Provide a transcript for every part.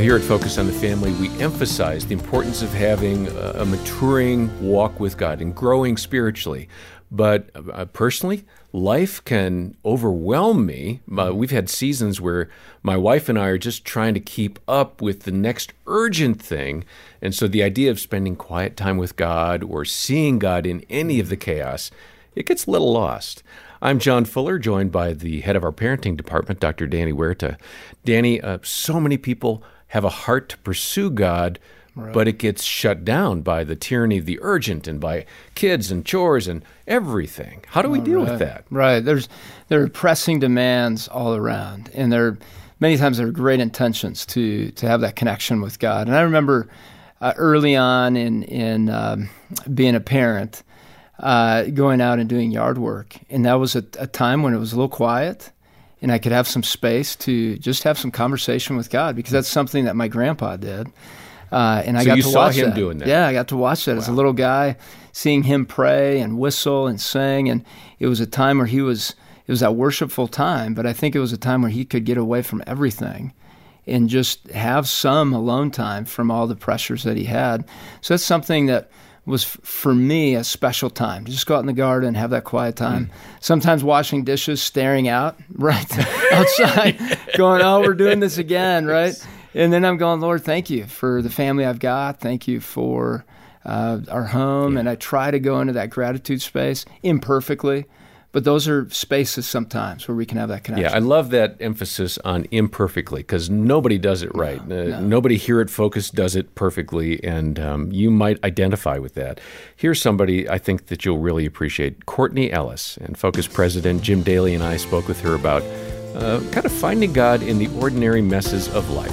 Well, here at Focus on the Family, we emphasize the importance of having a, maturing walk with God and growing spiritually. But uh, personally, life can overwhelm me. Uh, we've had seasons where my wife and I are just trying to keep up with the next urgent thing. And so the idea of spending quiet time with God or seeing God in any of the chaos, it gets a little lost. I'm John Fuller, joined by the head of our parenting department, Dr. Danny Huerta. Danny, uh, so many people have a heart to pursue God, right. but it gets shut down by the tyranny of the urgent and by kids and chores and everything. How do we deal right. with that? Right. There's there are pressing demands all around, and there many times there are great intentions to to have that connection with God. And I remember uh, early on in in um, being a parent. Uh, going out and doing yard work. And that was a, a time when it was a little quiet and I could have some space to just have some conversation with God because that's something that my grandpa did. Uh, and I so got to watch him that. doing that. Yeah, I got to watch that wow. as a little guy, seeing him pray and whistle and sing, and it was a time where he was. It was that worshipful time, but I think it was a time where he could get away from everything and just have some alone time from all the pressures that he had. So that's something that was f- for me a special time. Just go out in the garden, have that quiet time. Mm. Sometimes washing dishes, staring out right outside, going, "Oh, we're doing this again," right? And then I'm going, "Lord, thank you for the family I've got. Thank you for uh, our home." Yeah. And I try to go into that gratitude space imperfectly but those are spaces sometimes where we can have that connection. Yeah, I love that emphasis on imperfectly because nobody does it right. No, uh, no. Nobody here at Focus does it perfectly, and um, you might identify with that. Here's somebody I think that you'll really appreciate Courtney Ellis. And Focus President Jim Daly and I spoke with her about uh, kind of finding God in the ordinary messes of life.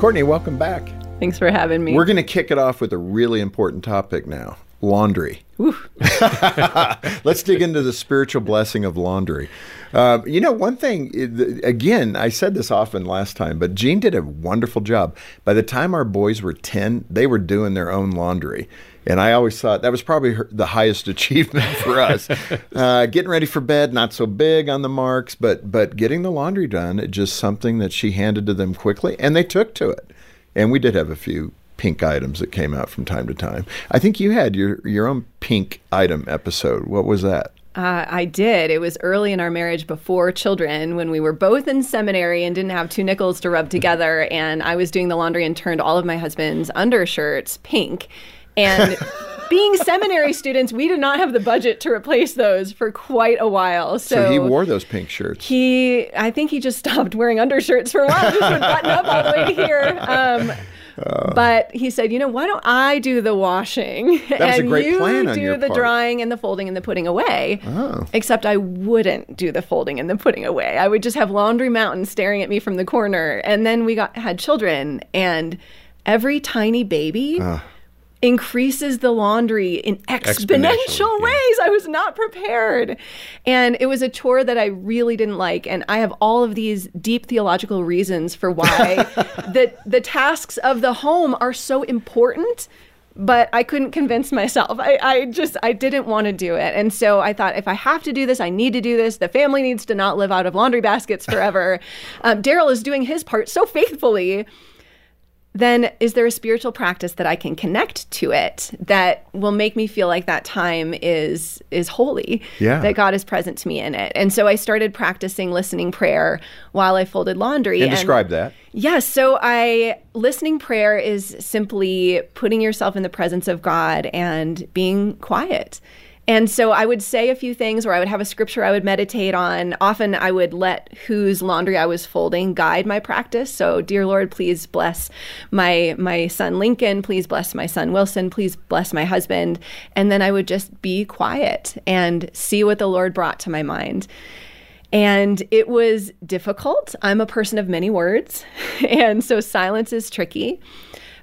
Courtney, welcome back. Thanks for having me. We're going to kick it off with a really important topic now laundry. Let's dig into the spiritual blessing of laundry. Uh, you know, one thing, again, I said this often last time, but Jean did a wonderful job. By the time our boys were 10, they were doing their own laundry. And I always thought that was probably her, the highest achievement for us. uh, getting ready for bed, not so big on the marks, but but getting the laundry done, just something that she handed to them quickly, and they took to it. And we did have a few pink items that came out from time to time. I think you had your your own pink item episode. What was that? Uh, I did. It was early in our marriage before children when we were both in seminary and didn't have two nickels to rub together. And I was doing the laundry and turned all of my husband's undershirts pink. And being seminary students, we did not have the budget to replace those for quite a while. So, so he wore those pink shirts. He, I think he just stopped wearing undershirts for a while. Just would button up all the way here. Um, uh, but he said, you know, why don't I do the washing and you do the part. drying and the folding and the putting away? Oh. Except I wouldn't do the folding and the putting away. I would just have laundry mountains staring at me from the corner. And then we got had children, and every tiny baby. Uh increases the laundry in exponential ways. Yeah. I was not prepared. And it was a chore that I really didn't like. And I have all of these deep theological reasons for why the, the tasks of the home are so important. But I couldn't convince myself. I, I just I didn't want to do it. And so I thought if I have to do this, I need to do this. The family needs to not live out of laundry baskets forever. um, Daryl is doing his part so faithfully then is there a spiritual practice that I can connect to it that will make me feel like that time is is holy? Yeah. That God is present to me in it. And so I started practicing listening prayer while I folded laundry. And, and describe that. Yes. Yeah, so I listening prayer is simply putting yourself in the presence of God and being quiet and so I would say a few things, or I would have a scripture I would meditate on. Often I would let whose laundry I was folding guide my practice. So, dear Lord, please bless my my son Lincoln. Please bless my son Wilson. Please bless my husband. And then I would just be quiet and see what the Lord brought to my mind. And it was difficult. I'm a person of many words, and so silence is tricky.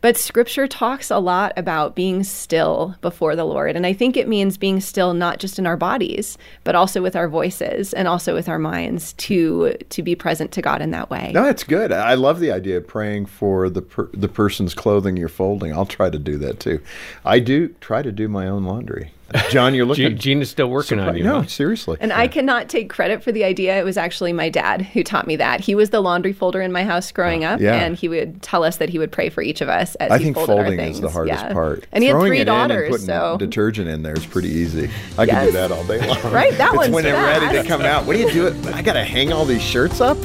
But scripture talks a lot about being still before the Lord. And I think it means being still not just in our bodies, but also with our voices and also with our minds to to be present to God in that way. No, it's good. I love the idea of praying for the per, the person's clothing you're folding. I'll try to do that too. I do try to do my own laundry. John, you're looking. Jean is still working on you. no, huh? seriously. And I cannot take credit for the idea. It was actually my dad who taught me that. He was the laundry folder in my house growing up, Yeah. and he would tell us that he would pray for each of us as I he think folded our folding things. is the hardest Yeah. part. And he had three it in and daughters, putting so detergent in there is pretty easy. I can do that all day long. Right, that it's one's when they're ready to come out. What do you do? It. I got to hang all these shirts up.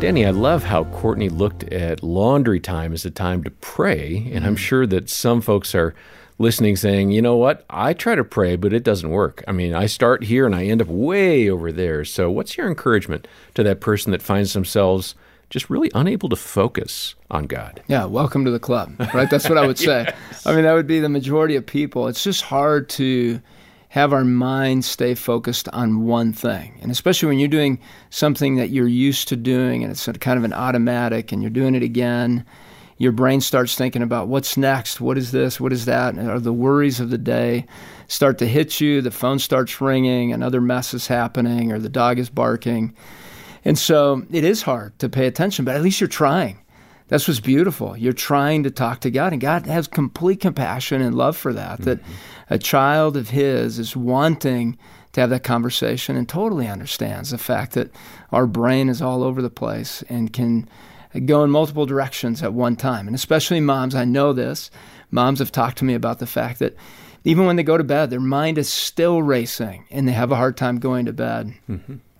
Danny, I love how Courtney looked at laundry time as a time to pray. And I'm sure that some folks are listening saying, you know what? I try to pray, but it doesn't work. I mean, I start here and I end up way over there. So, what's your encouragement to that person that finds themselves just really unable to focus on God? Yeah, welcome to the club, right? That's what I would say. I mean, that would be the majority of people. It's just hard to have our mind stay focused on one thing. And especially when you're doing something that you're used to doing and it's kind of an automatic and you're doing it again, your brain starts thinking about what's next, what is this, what is that, and are the worries of the day start to hit you, the phone starts ringing, another mess is happening, or the dog is barking. And so it is hard to pay attention, but at least you're trying. That's what's beautiful. You're trying to talk to God, and God has complete compassion and love for that. That mm-hmm. a child of His is wanting to have that conversation and totally understands the fact that our brain is all over the place and can go in multiple directions at one time. And especially moms, I know this. Moms have talked to me about the fact that even when they go to bed, their mind is still racing and they have a hard time going to bed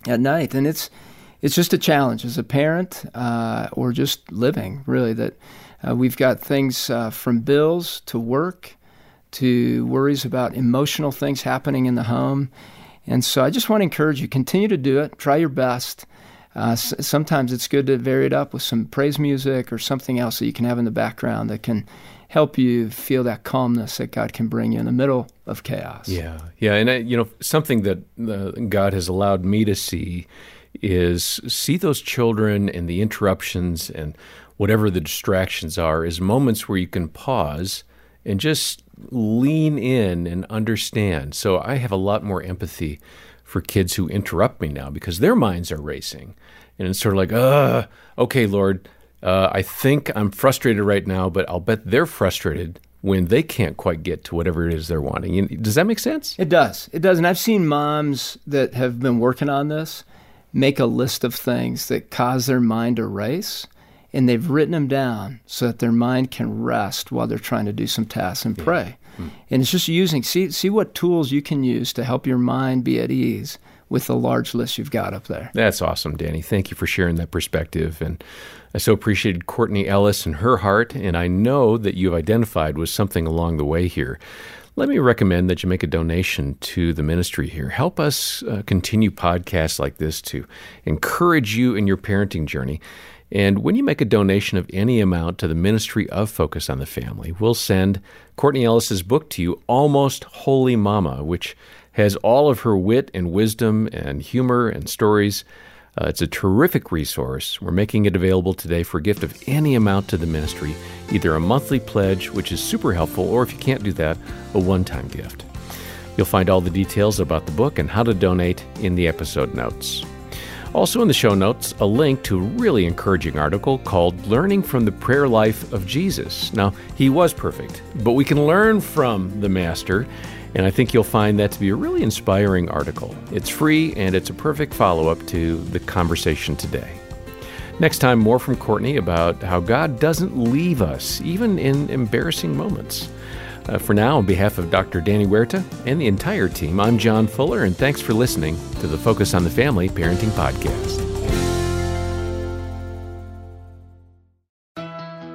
at night. And it's it's just a challenge as a parent uh, or just living, really. That uh, we've got things uh, from bills to work to worries about emotional things happening in the home. And so I just want to encourage you continue to do it, try your best. Uh, s- sometimes it's good to vary it up with some praise music or something else that you can have in the background that can help you feel that calmness that God can bring you in the middle of chaos. Yeah, yeah, and I, you know something that uh, God has allowed me to see is see those children and the interruptions and whatever the distractions are is moments where you can pause and just lean in and understand. So I have a lot more empathy for kids who interrupt me now because their minds are racing, and it's sort of like, uh, okay, Lord. Uh, I think I'm frustrated right now, but I'll bet they're frustrated when they can't quite get to whatever it is they're wanting. Does that make sense? It does. It does. And I've seen moms that have been working on this make a list of things that cause their mind to race, and they've written them down so that their mind can rest while they're trying to do some tasks and pray. And it's just using see see what tools you can use to help your mind be at ease with the large list you've got up there. That's awesome, Danny. Thank you for sharing that perspective. And I so appreciated Courtney Ellis and her heart, and I know that you've identified with something along the way here. Let me recommend that you make a donation to the ministry here. Help us uh, continue podcasts like this to encourage you in your parenting journey. And when you make a donation of any amount to the Ministry of Focus on the Family, we'll send Courtney Ellis's book to you, Almost Holy Mama, which has all of her wit and wisdom and humor and stories. Uh, it's a terrific resource. We're making it available today for a gift of any amount to the ministry, either a monthly pledge, which is super helpful, or if you can't do that, a one time gift. You'll find all the details about the book and how to donate in the episode notes. Also, in the show notes, a link to a really encouraging article called Learning from the Prayer Life of Jesus. Now, he was perfect, but we can learn from the Master, and I think you'll find that to be a really inspiring article. It's free, and it's a perfect follow up to the conversation today. Next time, more from Courtney about how God doesn't leave us, even in embarrassing moments. Uh, for now, on behalf of Dr. Danny Huerta and the entire team, I'm John Fuller, and thanks for listening to the Focus on the Family Parenting Podcast.